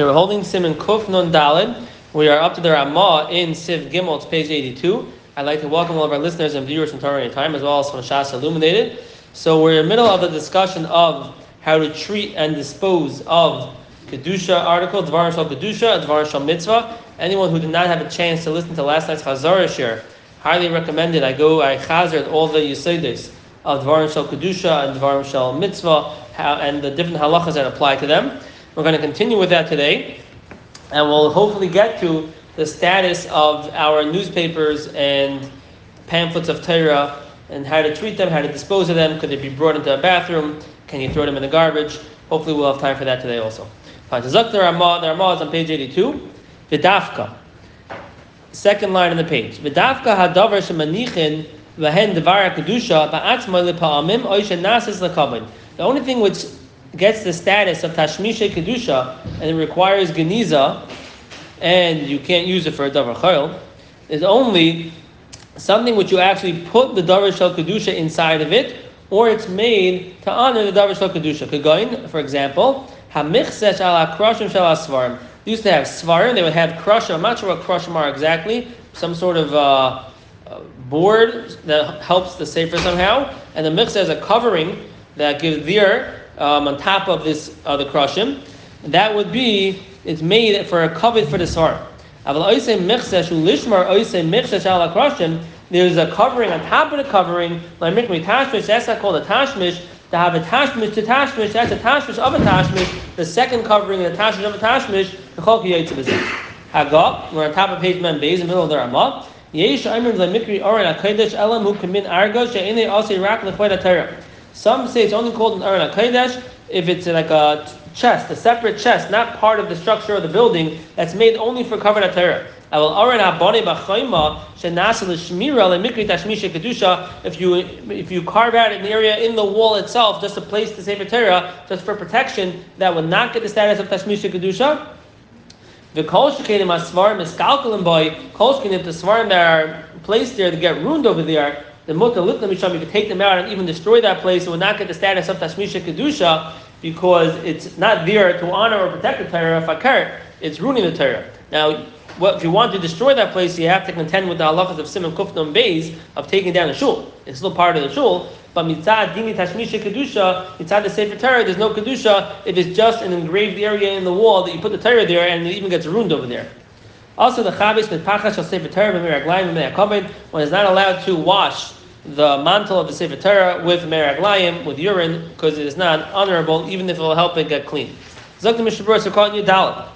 We're holding Simon Kuf Nun Dalid. We are up to the Ramah in Siv Gimel, it's page 82. I'd like to welcome all of our listeners and viewers from Torah Time, as well as from Shas Illuminated. So we're in the middle of the discussion of how to treat and dispose of Kedusha article, Dvar Shal Kedusha, Dvar Shal Mitzvah. Anyone who did not have a chance to listen to last night's Chazara share, highly recommended. I go, I chazered all the Yisaitis of Dvar Shal Kedusha and Dvar Shal Mitzvah, how, and the different halachas that apply to them. We're going to continue with that today, and we'll hopefully get to the status of our newspapers and pamphlets of Torah and how to treat them, how to dispose of them. Could they be brought into a bathroom? Can you throw them in the garbage? Hopefully, we'll have time for that today also. Fine. Ramah, the Ramah is on page 82. Vidafka. Second line on the page. Vidafka hadavar shemanichin v'hen devar kedusha ba'atzma lepa'amim oisha nasis lekavod. The only thing which gets the status of Tashmisha Kedusha and it requires Geniza, and you can't use it for a Davar Chayil, is only something which you actually put the Davar Shal Kedusha inside of it, or it's made to honor the Davar Shal Kedusha. Kagoin, for example, Hamichsesh ala Krashim Shal Asvarim. They used to have Svarim, they would have Krashim, I'm not sure what Krashim are exactly, some sort of uh, board that helps the Sefer somehow, and the Michseh is a covering that gives dir um, on top of this uh, the krushim. That would be it's made for a covet for the sar. There's a covering on top of the covering, that's not called a tashmish. To have a tashmish to tashmish, that's a tashmish of a tashmish. The second covering, the tashmish of a tashmish, the chol kiyetz Hagah, we're on top of page man beis, in the middle of the Ramah. Yesh aimer mikri oren akedesh elam hu kamin argo she'ene also rak lechoy Torah. Some say it's only called an Aron HaKodesh if it's like a chest, a separate chest, not part of the structure of the building, that's made only for covered Torah. If you if you carve out an area in the wall itself, just a place to save a Torah, just for protection, that would not get the status of Tashmisha Kedusha. The kol shekenim asvarim is kalkulim by kol if the svarim that are placed there to get ruined over there, the muta litna misham, if you could take them out and even destroy that place, it would not get the status of tashmisha kedusha because it's not there to honor or protect the Torah. Fakar, it's ruining the Torah. Now, well, if you want to destroy that place, you have to contend with the halachas of Simon Kufnum Beis of taking down the shul. It's still part of the shul, but mitzad dini tashmisha kedusha, mitzad the sefer Torah, there's no kedusha if it's just an engraved area in the wall that you put the Torah there and it even gets ruined over there. Also, the chavis with pachas shall sefer Torah b'miraglayim one is not allowed to wash the mantle of the Sefer Torah with meraglayim, with urine, because it is not honorable, even if it will help it get clean. Zok the Mishabur, so call it Dalit.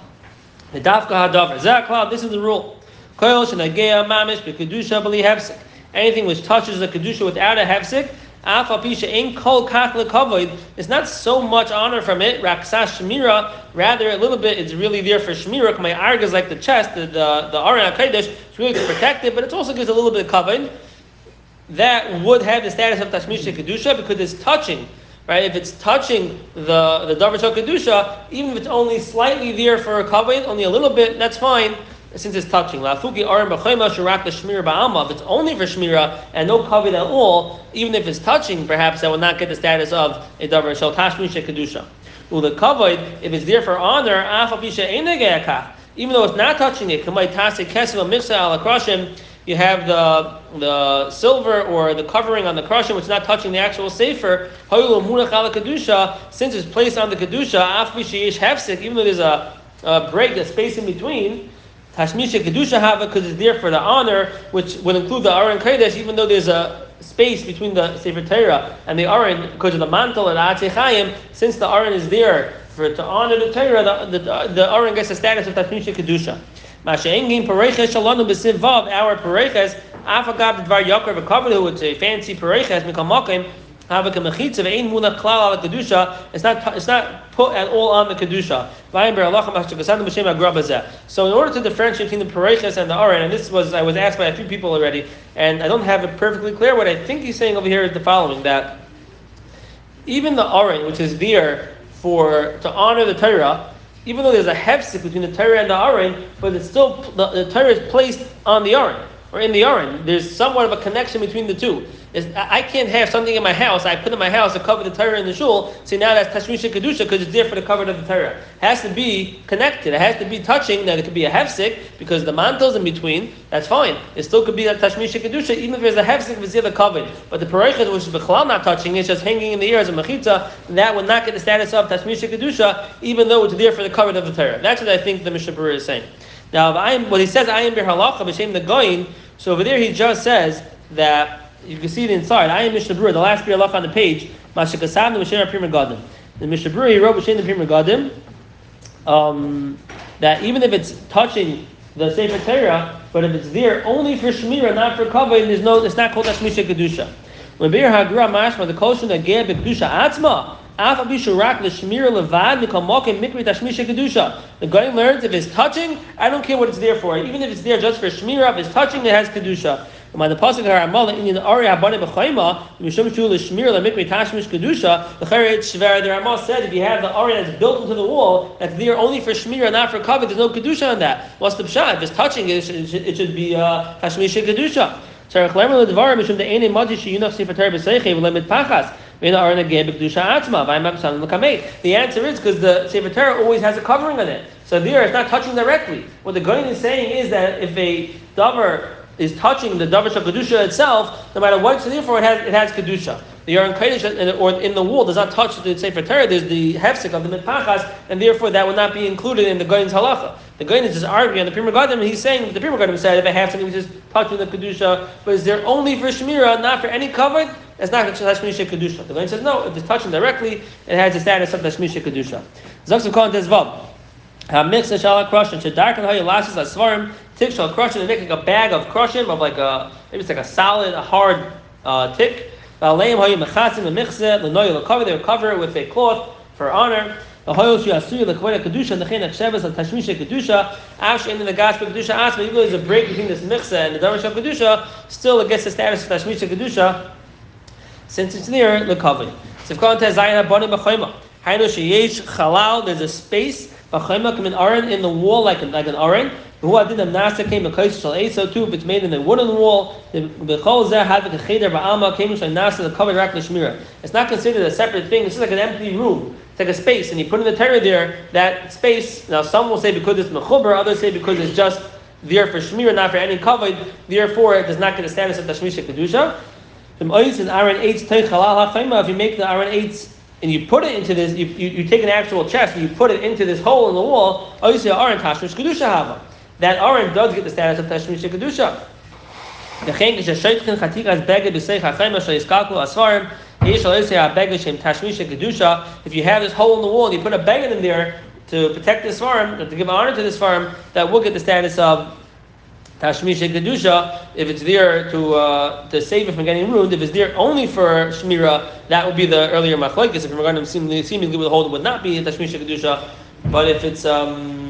The Dafka Hadavar. Zaklav, this is the rule. Koyol Shanagea Mamish, Kedusha Bali Hefsik. Anything which touches the Kedusha without a Hefsik, It's not so much honor from it, Raksash Shmira, rather a little bit, it's really there for Shmira. My arg is like the chest, the, the, the Aron HaKadosh, it's really to protect it, but it also gives a little bit of kavod that would have the status of Tashmisha Kedusha because it's touching, right? If it's touching the, the Davar Kedusha, even if it's only slightly there for a kavod, only a little bit, that's fine since it's touching. Lafuki Arim B'chayma Shirak the Shmira Ba'alma. If it's only for Shmira and no kavod at all, even if it's touching, perhaps that will not get the status of a Davar Shal Tashmisha Kedusha. Ula kavod, if it's there for honor, Afapisha Einagayakach. Even though it's not touching it, Kamay Tasik Kesim Miksa Ala Krashim, you have the the silver or the covering on the krushim, which is not touching the actual sefer. Since it's placed on the kedusha, even though there's a, a break, a space in between. Tashmisha kedusha hava because it's there for the honor, which would include the aron kodesh, even though there's a space between the sefer Torah and the aron because of the mantle and the Since the aron is there for to honor the Torah, the the, the aron gets the status of tashmisha kedusha. Masha'engin pareches shalanu b'siv vav, our pareches, afagav dvar yakar v'kavadu, it's a fancy pareches, mikal It's not it's not put at all on the kedusha. So in order to differentiate between the pareches and the aron, and this was I was asked by a few people already, and I don't have it perfectly clear. What I think he's saying over here is the following: that even the aron, which is there for to honor the Torah, even though there's a hefsek between the Torah and the Aron, but it's still the, the Torah is placed on the Aron. or in the Aron. There's somewhat of a connection between the two. It's, I can't have something in my house. I put in my house to cover the Torah in the shul. See now that's tashmisha kedusha because it's there for the cover of the Torah. It has to be connected. It has to be touching. That it could be a hefsik because the mantle's in between. That's fine. It still could be a tashmisha kedusha even if there's a hefsik if it's covered. But the pareichet which is b'chlal not touching, it's just hanging in the air as a mechitza. That would not get the status of tashmisha kedusha even though it's there for the cover of the Torah. That's what I think the Mishnah is saying. Now, I am, what he says, I am bir halacha b'shem the goyin. So over there, he just says that you can see it inside. I am Mishnah Berurah, the last halacha on the page. Mashakasav the Mishnah Pri Megadim. The Mishnah Berurah he wrote b'shem the Pri Megadim um, that even if it's touching the Sefer Torah, but if it's there only for Shemira, not for Kavod, there's no, it's not called Hashmisha Kedusha. When Bir Hagra Mashma, the Koshin that Ger Kedusha Atzma, Levad. The guy learns if it's touching, I don't care what it's there for. Even if it's there just for Shemira, if it's touching, it has Kedusha. When the pasuk Haramala in the Ari Habane B'Chayma, Mishum Shul L'Shemira LeMikri Tashmish Kedusha, the Cheret Shver, the Ramah said if you have the Ari that's built into the wall, that's there only for Shemira, not for cover, there's no Kedusha on that. What's the Pshat? If it's touching, it should, it should be uh, Tashmish Kedusha. The answer is because the Sefer Torah always has a covering on it. So there, it's not touching directly. What the Goyin is saying is that if a davar is touching the davar kedusha itself, no matter what it's there for, it has it has kedusha. The Yaron Kodesh or in the wall does not touch the Sefer Torah. There's the hefsek of the mitpachas, and therefore that would not be included in the Goyin's halacha. The Goyin is just arguing the Pri Megadim, and he's saying the Pri Megadim said if I have something which is touching the kedusha, but is there only for shmira, not for any covered? It's not Tashmisha Kedusha. The Goyin says no, if it's touching directly, it has the status of Tashmisha Kedusha. Zaksim Khan Tezvav. Mix the shala crushing. Should darken how. Tick shall crush it and make like a bag of crushing of like a maybe it's like a solid, a hard uh, tick. They will cover it with a cloth for honor. Ash in the gospel kedusha asma. Even though there's a break between this mixa and the of kedusha, still it gets the status of tashmisha kedusha since it's near the cover. Sivkon tezayin abonim b'choyma. Hainu sheyesh chalal. There's a space in aron in the wall like like an aron. Who did the nasa came a kaish shal eso too. If it's made in a wooden wall, the bechol zeh had the cheder ba'alma came shal nasa the l'shmira. It's not considered a separate thing. It's just like an empty room. It's like a space, and you put in the terror there. That space. Now some will say because it's mechuber, others say because it's just there for shmira, not for any covered. Therefore, it does not get the status of tashmisha kedusha. If you make the iron eights and you put it into this, you, you, you, take an actual chest and you put it into this hole in the wall, aron tashmish kedusha hava. That aron does get the status of tashmish kedusha. If you have this hole in the wall and you put a beggar in there to protect this farm, to give honor to this farm, that will get the status of Tashmish Kedusha, if it's there to uh, to save it from getting ruined, if it's there only for Shmira, that would be the earlier Machlekes. If we're going to seemingly, seemingly hold it would not be Tashmish Kedusha, but if it's um,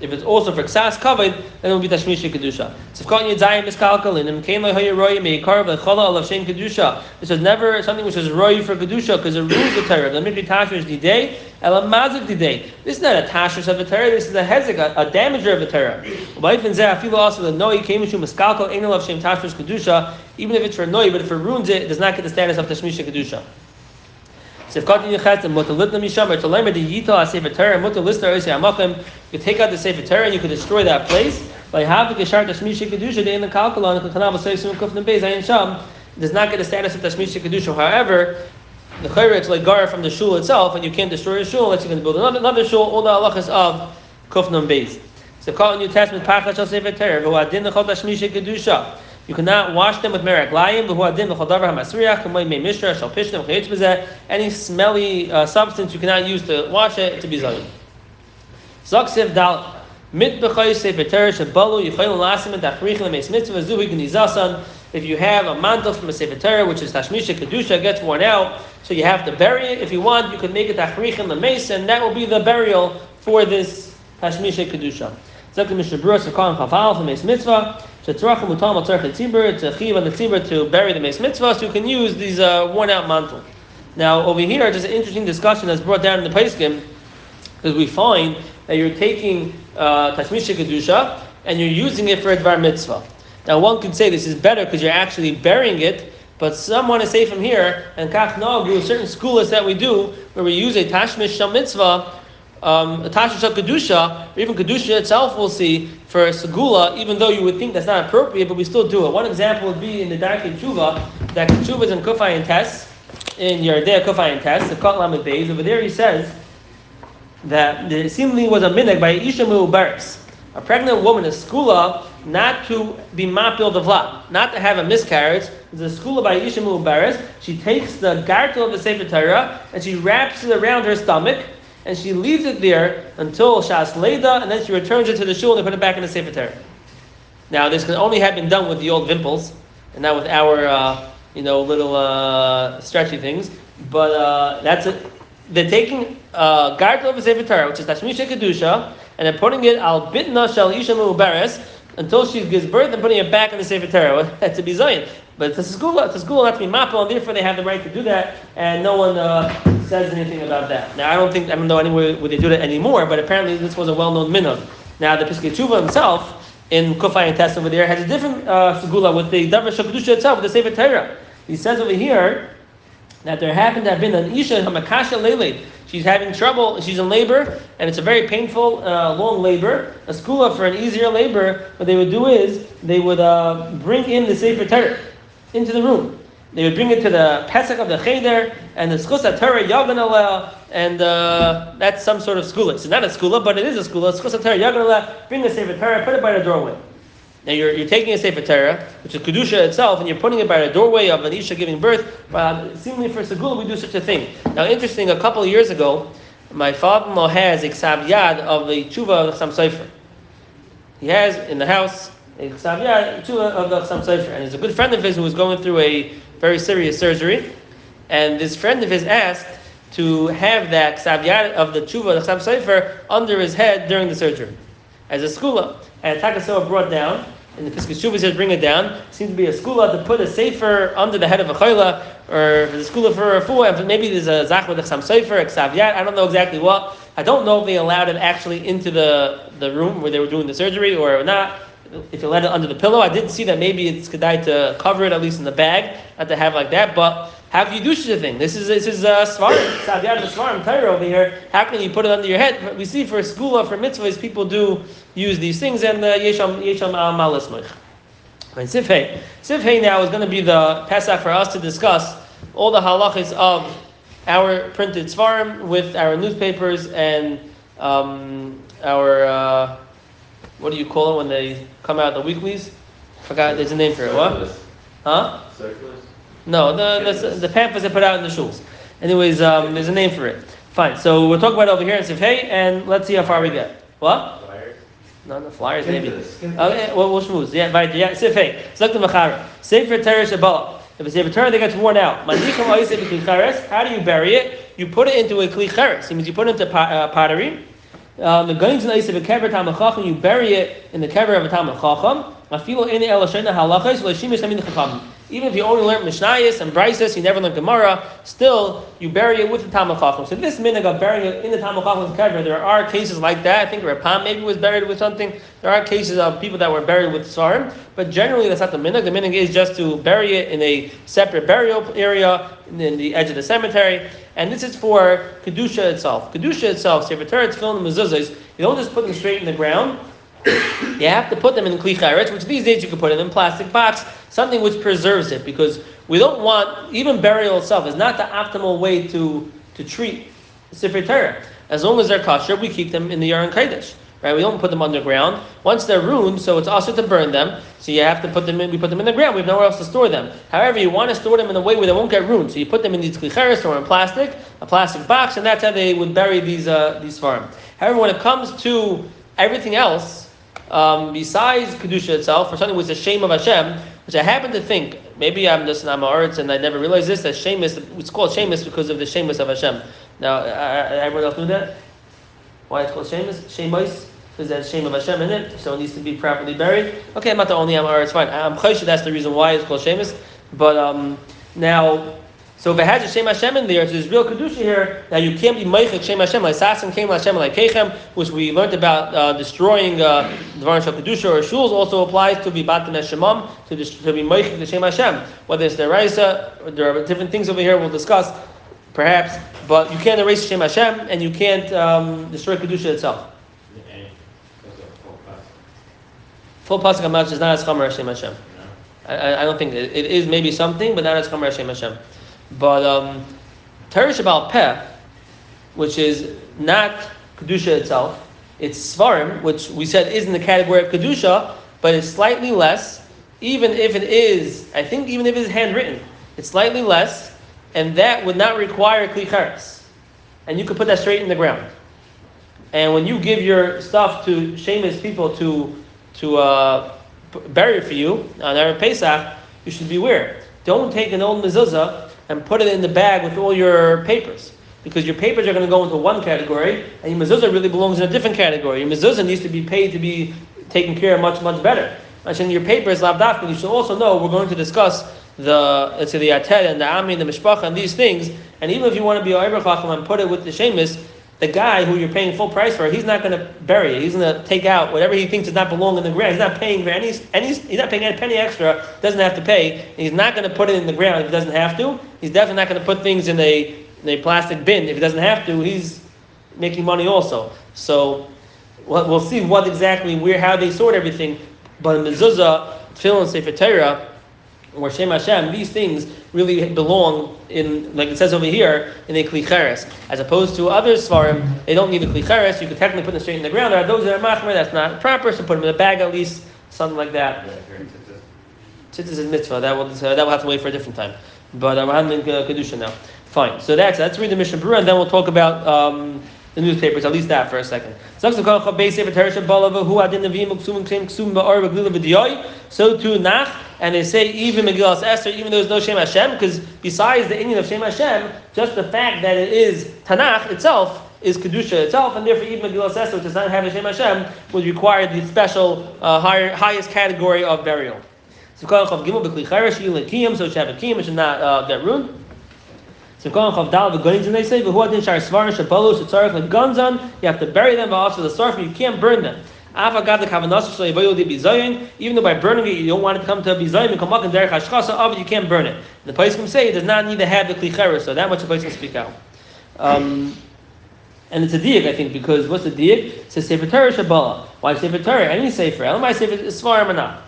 if it's also for ksas covered, then it will be tashmish kedusha. Tzivkot yidzayim miskalkalin and kain loy roy meikar v'chala alav shem kedusha. This is never something which is roy for kedusha because it rules the Torah. The mikri tashmish didei elamazik didei. This is not a tashmish of the Torah. This is a hezek, a, a damager of the Torah. Ba'ifin zeh afilu also the noi came mishu miskalkal ein alav shem tashmish kedusha. Even if it's for noi, but if it ruins it, it does not get the status of tashmish kedusha. So if Katan Yechet and Mutter Litna Misham, or to learn the Yita Sefer Torah, Lister Osi Amakim, you take out the Sefer Torah and you could destroy that place. By having a shart Tashmish Kedusha, they in the Kalkalan, the Kanab Seisim Kufna Beis Ayin Sham, does not get the status of Tashmish Kedusha. However, the Chayra, it's like Gara from the shul itself, and you can't destroy a shul unless you're going to build another, another shul, all the halachas of Kufnam Beis. So call New Testament, Pachas Shal Sefer Torah, V'hu Adin L'chol Tashmish Kedusha. You cannot wash them with merak layim, mishra, any smelly uh, substance you cannot use to wash it to be zayin. Zaksiv dal mit. If you have a mantle from a sefer Torah, which is tashmisha kedusha, gets worn out, so you have to bury it. If you want, you can make it tachrich and lemeis, and that will be the burial for this tashmisha kedusha. Zakim mishabur sakal and chafal from mitzvah. Shetzrachim mutam atzarch tzibur. It's a chiv on the tzibur to bury the mace mitzvah, so you can use these uh, worn out mantle. Now over here, just an interesting discussion that's brought down in the Paiskim, because we find that you're taking uh, tashmisha kedusha and you're using it for a dvar mitzvah. Now, one could say this is better because you're actually burying it, but some want to say from here, and kach nagu, certain schools that we do, where we use a tashmish mitzvah, um, a tashmish shal kedusha, or even kedusha itself, we'll see for segula, even though you would think that's not appropriate, but we still do it. One example would be in the Darkei Tshuva, that Tshuva is in Kufay and Tess, in Yardea Kufay and Tess, the Kot Lamed Beis. Over there, he says that there seemingly was a minhag by Isha Mu'ubaris, a pregnant woman, a skula, not to be mapil the vlad, not to have a miscarriage. The skula by Isha Mu'ubaris, she takes the gartel of the Sefer Torah and she wraps it around her stomach and she leaves it there until Shas Leda, and then she returns it to the shul and put it back in the Sefer Torah. Now, this can only have been done with the old vimples, and not with our, uh, you know, little uh, stretchy things. But uh, that's it. They're taking uh, of a Sefer Torah, which is Tashmisha Kedusha, and they're putting it al bitna shel isha until she gives birth and putting it back in the Sefer Torah. That's a bizayin. But it's a school, it's a school to be mapel, and therefore they have the right to do that, and no one uh, says anything about that. Now, I don't think, I don't know anywhere where they do that anymore, but apparently this was a well-known minhag. Now, the Piskei Tshuva himself, in Kufay and Test over there, has a different uh, segula with the Davar Shakadusha itself, with the Sefer Torah. He says over here that there happened to have been an Isha Hamakasha Lele. She's having trouble, she's in labor, and it's a very painful, uh, long labor. A skula for an easier labor, what they would do is, they would uh, bring in the Sefer Torah into the room. They would bring it to the Pesach of the Cheder, and the Schus Torah Yagan Aleh, and uh, that's some sort of skula. It's not a skula, but it is a skula. Schus Torah Yagan Aleh, bring the Sefer Torah, put it by the doorway. Now you're, you're taking a Sefer Torah, which is Kedusha itself, and you're putting it by the doorway of an Isha giving birth. Uh, seemingly for Segula, we do such a thing. Now, interesting, a couple of years ago, my father-in-law has a Ksav Yad of the Tshuva of the Chassam Sofer. He has in the house a Ksav Yad of the Chassam Sofer. And he's a good friend of his who was going through a very serious surgery. And this friend of his asked to have that Ksav of the Tshuva the Chassam Sofer under his head during the surgery as a skula. And Takasoa brought down, and the Piskei Tshuva says bring it down. Seems to be a skula to put a sefer under the head of a chayla, or the skula for a fool, and maybe there's a zach with a sam sefer, a ksaviyat. I don't know exactly what. I don't know if they allowed it actually into the, the room where they were doing the surgery or not. If you let it under the pillow, I did see that maybe it's kedai to cover it at least in the bag, not to have like that. But how can you do such a thing? This is this is uh, svarim, saviyad svarim Torah over here. How can you put it under your head? We see for skula for mitzvahs, people do use these things, and uh, yesham yesham al malismich. Sifhei, Sifhei now is going to be the Pesach for us to discuss all the halachas of our printed svarim with our newspapers and um, our uh, what do you call it when they come out the weeklies? Forgot there's a name for it. What? Huh? Circulars? No, the, the, the pamphlets they put out in the shuls. Anyways, um, there's a name for it. Fine. So we'll talk about it over here in Sifhei, and let's see how far we get. What? Flyers? No, the flyers maybe. Okay, well, we'll schmooze. Yeah, right. Yeah, Sifhei. Select the machara. Sefer Torah Shabbat. If a Sefer Torah that gets worn out, Manicham Oisei B'Kli Cheres, how do you bury it? You put it into a Kli Cheres. It means you put it into uh, pottery. Um, the Gains and Oisei B'Kever Tam Chacham, you bury it in the kever of a Tam Chacham. Afilo Ene El Shena Halachos, L'Shimish Chacham. Even if you only learned Mishnayos and Brises, you never learned Gemara, still you bury it with the Talmud Chacham. So this minhag of burying it in the Talmud Chacham's kever, there are cases like that. I think Rapam maybe was buried with something. There are cases of people that were buried with sarim, but generally that's not the minhag. The minhag is just to bury it in a separate burial area in the edge of the cemetery. And this is for Kedusha itself. Kedusha itself, Sefer filled in mezuzahs. You don't just put them straight in the ground. You have to put them in kli charetz, which these days you can put it in a plastic box, something which preserves it, because we don't want even burial itself is not the optimal way to to treat sefer Torah. As long as they're kosher, we keep them in the Yaron Kodesh. Right? We don't put them underground. Once they're ruined, so it's also to burn them. So you have to put them in. We put them in the ground. We have nowhere else to store them. However, you want to store them in a way where they won't get ruined. So you put them in these klicheres or in plastic, a plastic box, and that's how they would bury these uh, these farm. However, when it comes to everything else, um, besides kedusha itself, or something is a shame of Hashem, which I happen to think maybe I'm just an Amoritz and I never realized this that shameless. It's called shameless because of the shameless of Hashem. Now, I, I, everyone else knew that. Why it's called shameless? Shameless because there's shame of Hashem in it, so it needs to be properly buried. Okay, I'm not the only Amar, it's fine. I'm chaysha, that's the reason why it's called shameless. But um, now, So if it has a Shem Hashem in there, so there's real kedusha here. Now you can't be meichik Shem Hashem like Sasim came Hashem like Kechem, which we learned about uh, destroying uh, the Varnish kedusha or shuls. Also applies to be batim Shemam to, to be meichik the Shem Hashem. Whether it's the Raisa, there are different things over here we'll discuss, perhaps. But you can't erase Shem Hashem and you can't um, destroy kedusha itself. Full pasuk amount is not as chamer Hashem Hashem. I, I don't think it, it is maybe something, but not as chamer Hashem Hashem. But um, Teresh Baal Peh, which is not Kedusha itself, it's Svarim, which we said is in the category of Kedusha, but it's slightly less, even if it is, I think even if it is handwritten, it's slightly less, and that would not require Klicharis. And you could put that straight in the ground. And when you give your stuff to shameless people to to uh, bury for you on Erev Pesach, you should beware. Don't take an old mezuzah and put it in the bag with all your papers. Because your papers are going to go into one category, and your mezuzah really belongs in a different category. Your mezuzah needs to be paid to be taken care of much, much better. And your papers, labdafka, you should also know we're going to discuss the let's say the Yated and the ami and the mishpacha and these things. And even if you want to be a and put it with the shemus, the guy who you're paying full price for, he's not going to bury it. He's going to take out whatever he thinks does not belong in the ground. He's not paying for any, any he's not paying any penny extra. Doesn't have to pay. He's not going to put it in the ground if he doesn't have to. He's definitely not going to put things in a in a plastic bin if he doesn't have to. He's making money also. So we'll see what exactly where how they sort everything. But in mezuzah, tefillin, sefer Torah, or Shem Hashem, these things really belong in, like it says over here, in a klicheres. As opposed to other svarim, they don't need a klicheres. You could technically put them straight in the ground. There are those that are machmer, that's not proper, so put them in a bag at least, something like that. Tzitzis is mitzvah. That will, uh, that will have to wait for a different time. But I'm handling uh, kedusha now. Fine. So that's let's read the Mishnah Berurah, and then we'll talk about um, the newspapers. At least that for a second. So too nach, and they say even Megillas Esther, even though there's no Shem Hashem, because besides the Indian of Shem Hashem, just the fact that it is Tanakh itself is kedusha itself, and therefore even Megillas Esther, which does not have a Shem Hashem, would require the special uh, higher, highest category of burial. So it should not uh, get ruined. So Chav Dal V'Gonin and they say V'Hu Adin Shar Svarin Shapolo Shetzarech Leganzan. You have to bury them, but also the Sarf, you can't burn them. Even though by burning it you don't want it to come to a bizayin of it, you can't burn it. The place can say it does not need to have the klicheres, so that much the place can speak out. Um, and it's a diak, I think, because what's the diak? It says Sefer Torah Shabbalah. Why Sefer Torah? Any Sefer. Elamai Sefer Svarim or not.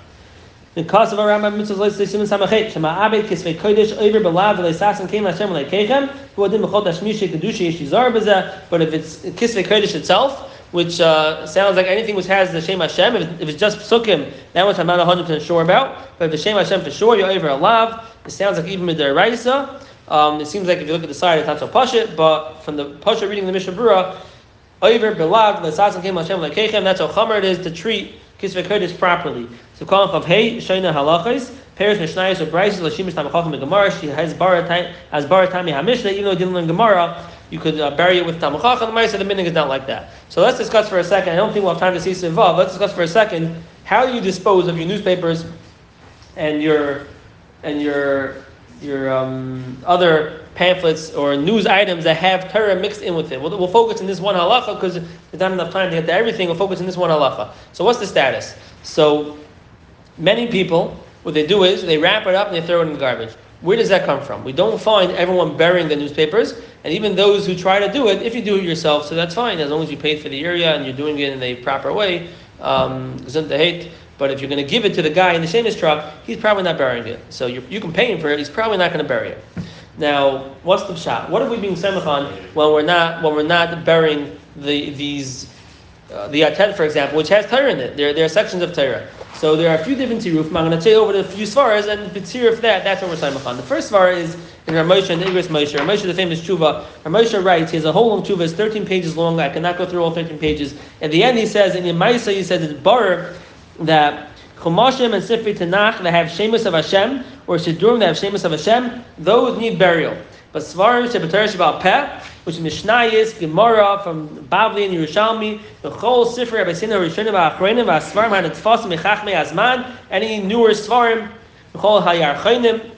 The Because of our Rambam mitzvahs leis leishim samachet shema abed kisvei kodesh over belav leisasim came Hashem leikechem who adin b'chol tashmishi kedusha yeshizar b'zeh but if it's kisvei kodesh itself which uh, sounds like anything which has the Shem Hashem. If, if it's just psukim, that much I'm not 100% sure about. But if the Shem Hashem for sure, you're over a lav. It sounds like even with the Raisa. Um, it seems like if you look at the side, it's not so pashit, but from the pasha reading the Mishnah Berurah, over belav lesasim came Hashem leikechem. That's how chamer it is to treat kisvei kodesh properly. So calling of hey shayna halachas. Paris Mishnayos or Bryce Lashimish Tamachachim Gemara. She has bar time has bar time Mishnah. Even though dealing in Gemara, you could uh, bury it with Tamachach, and the Ma'aseh, the meaning is not like that. So let's discuss for a second. I don't think we'll have time to see involved. Let's discuss for a second how you dispose of your newspapers and your and your your um, other pamphlets or news items that have Torah mixed in with it. We'll, we'll focus in this one halacha because there's not enough time to get to everything. We'll focus in this one halacha. So what's the status? So many people, what they do is they wrap it up and they throw it in the garbage. Where does that come from? We don't find everyone burying the newspapers, and even those who try to do it, if you do it yourself, so that's fine, as long as you paid for the area and you're doing it in a proper way, um, hate. But if you're going to give it to the guy in the Shemus truck, he's probably not burying it. So you, you can pay him for it, he's probably not going to bury it. Now, what's the shot? What are we being semach when we're not when we're not burying the these uh, the Yated, for example, which has Torah in it? There, there are sections of Torah. So there are a few different tirufim. I'm going to you over the few svaras, and the tiruf that, that's what we're saying on. The first svara is in Ramosha and Igros Moshe. Ramosha, the famous tshuva. Ramosha writes, he has a whole long tshuva, it's 13 pages long. I cannot go through all 13 pages. At the end, he says, in Yemaisa, he says it's bar that Chumashim and Sifri Tanakh that have Shemus of Hashem, or Siddurim that have Shemus of Hashem, those need burial. But Svarim Shebetar Shabbat Peh, which is Mishnayis, Gemara from Bavli and Yerushalmi, the whole Sifri Abbasina Rishonim V'Achreinim V'Asvarim HaNetfas Mechachmei Azman, any newer Svarim, the whole Hayar Chaynim,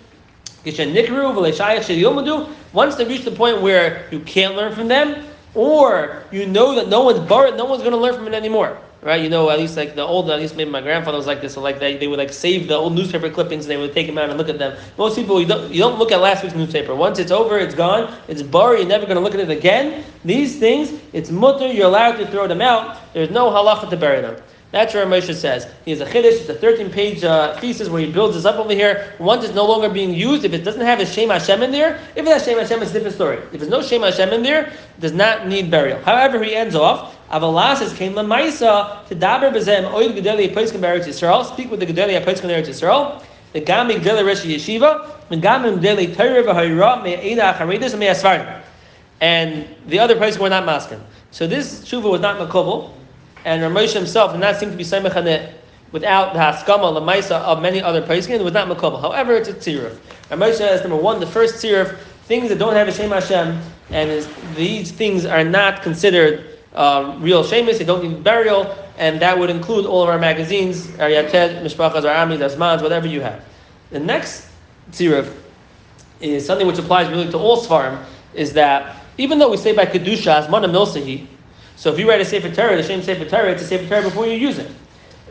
Once they reach the point where you can't learn from them, or you know that no one's borrowed, no one's going to learn from it anymore right? You know, at least like the old, at least maybe my grandfather was like this, so like they, they would like save the old newspaper clippings and they would take them out and look at them. Most people, you don't, you don't look at last week's newspaper. Once it's over, it's gone, it's buried, you're never going to look at it again. These things, it's mutter, you're allowed to throw them out. There's no halacha to bury them. That's where Moshe says. He has a chiddush, it's a 13 page uh, thesis where he builds this up over here. Once it's no longer being used, if it doesn't have a Shem Hashem in there, if it has Shem Hashem, it's a different story. If there's no Shem Hashem in there, does not need burial. However, he ends off, Avalasis came Lamaisa to Daber Bezem Oil Gedeli Apoiskim Eretz Yisrael, speak with the Gedeli Apoiskim Eretz Yisrael, the Gamig Gedeli Reshi Yeshiva, the Gamig Gedeli Torah V'Hayra Me'eda Acharedis Me'asvardim. And the other places were not masking. So this shuva was not makobel and Ramesh himself did not seem to be Saimach on it without the Haskama, Lamaisa of many other places. It was not Makobah. However, it's a Tziruf. Ramesh says, number one, the first Tziruf, things that don't have a Shem Hashem, and is, these things are not considered uh, real Shemus, they don't need burial, and that would include all of our magazines, our Yated, Mishpachas, our Amis, Asmans, whatever you have. The next Tziruf is something which applies really to all Svarim, is that even though we say by Kedusha, as Mana Milsahi, so if you write a Sefer Torah, the same Sefer Torah, it's a Sefer Torah before you use it.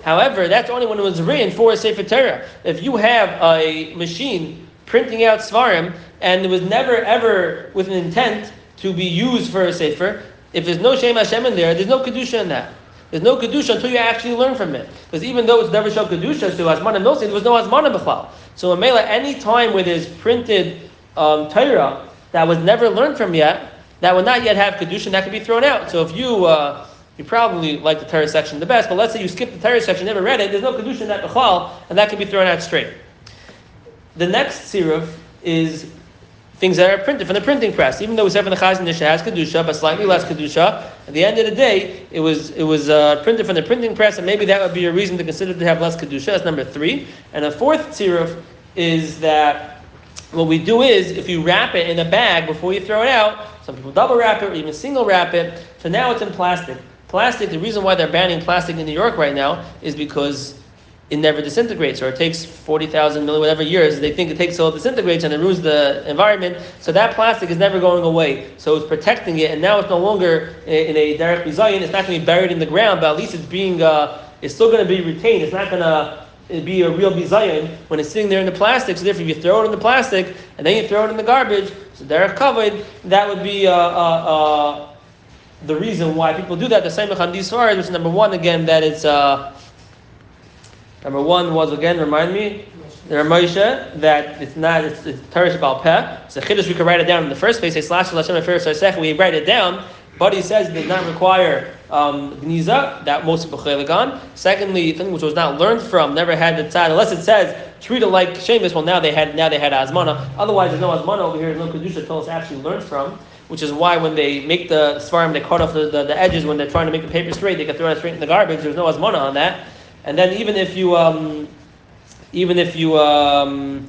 However, that's only when it was written for a Sefer Torah. If you have a machine printing out Svarim, and it was never ever with an intent to be used for a Sefer, if there's no Shem Hashem in there, there's no Kedusha in that. There's no Kedusha until you actually learn from it. Because even though it's never shown Kedusha to Asmana Milsi, there was no Asmana B'chlal. So in Mela, any time where there's printed um, Torah that was never learned from yet, that would not yet have kedusha, that could be thrown out. So if you uh, you probably like the Torah section the best, but let's say you skip the Torah section, never read it, there's no kedusha in that bechal, and that could be thrown out straight. The next siruf is things that are printed from the printing press. Even though from the Nisha has kedusha, but slightly less kedusha. At the end of the day, it was it was uh, printed from the printing press, and maybe that would be a reason to consider to have less kedusha. That's number three. And the fourth siruf is that what we do is if you wrap it in a bag before you throw it out, some people double wrap it or even single wrap it. So now it's in plastic. Plastic, the reason why they're banning plastic in New York right now is because it never disintegrates or it takes 40,000 million whatever years. They think it takes till it disintegrates and it ruins the environment. So that plastic is never going away. So it's protecting it and now it's no longer in a direct bizayin. It's not going to be buried in the ground, but at least it's being, uh, it's still going to be retained. It's not going to it'd be a real bizayon when it's sitting there in the plastic. So therefore, if you throw it in the plastic and then you throw it in the garbage, so they're covered. That would be uh, uh, uh, the reason why people do that. The same on these which is number one again that it's uh, number one was again remind me. The Ramosha that it's not it's, it's Teresh Bal Peh. A chiddush we could write it down in the first place. It's slash Hashem We write it down, but he says it does not require um, that most people on. Secondly, something which was not learned from, never had the tzad, unless it says treat it like Sheamus. Well, now they had now they had azmana. Otherwise, there's no azmana over here. There's no kedusha until it's actually learned from. Which is why when they make the svarim, they cut off the, the, the, edges when they're trying to make the paper straight. They can throw it straight in the garbage. There's no azmana on that. And then even if you um, even if you um,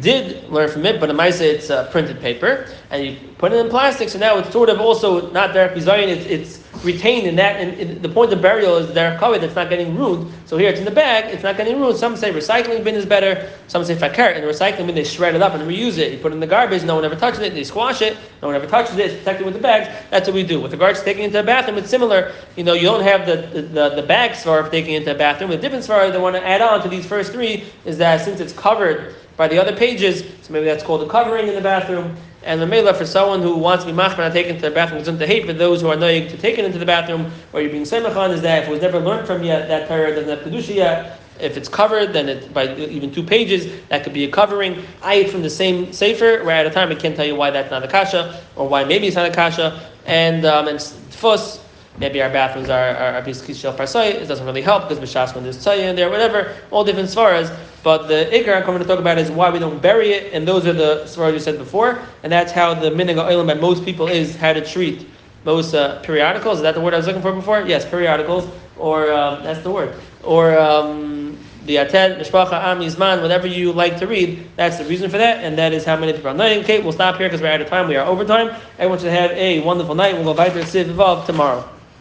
did learn from it, but in Maisa it's uh, printed paper, and you put it in plastic, so now it's sort of also not there bizayin, it's, it's retained in that, and, the point of burial is there are covered, it's not getting ruined. So here it's in the bag, it's not getting ruined. Some say recycling bin is better, some say fakir. In the recycling bin, they shred it up and reuse it. You put it in the garbage, no one ever touches it, they squash it, no one ever touches it, it's protected with the bags. That's what we do. With regards to taking it into a bathroom, it's similar. You know, you don't have the, the, the of taking it into a bathroom. The different svar they want to add on to these first three is that since it's covered by the other pages, so maybe that's called a covering in the bathroom. And the mela for someone who wants to be machman not taken to the bathroom is to hate for those who are knowing to take it into the bathroom, or you're being semachan is that if it was never learned from yet, that Torah doesn't have kedusha yet. If it's covered, then it, by even two pages, that could be a covering. I from the same sefer, where at a time I can't tell you why that's not a kasha, or why maybe it's not a kasha. And um, and tfus, Maybe our bathrooms are are, are kishel parsai. It doesn't really help because b'shas when there's tzaya there, whatever, all different svaras. But the ikar I'm coming to talk about is why we don't bury it, and those are the svaras you said before, and that's how the minig oilam by most people is how to treat most uh, periodicals. Is that the word I was looking for before? Yes, periodicals, or um, that's the word, or. Um, the Yated, Mishpacha, Am, Yizman, whatever you like to read, that's the reason for that, and that is how many people are knowing. Okay, we'll stop here because we're out of time. We are over overtime. Everyone should have a wonderful night. We'll go back to Siv tomorrow.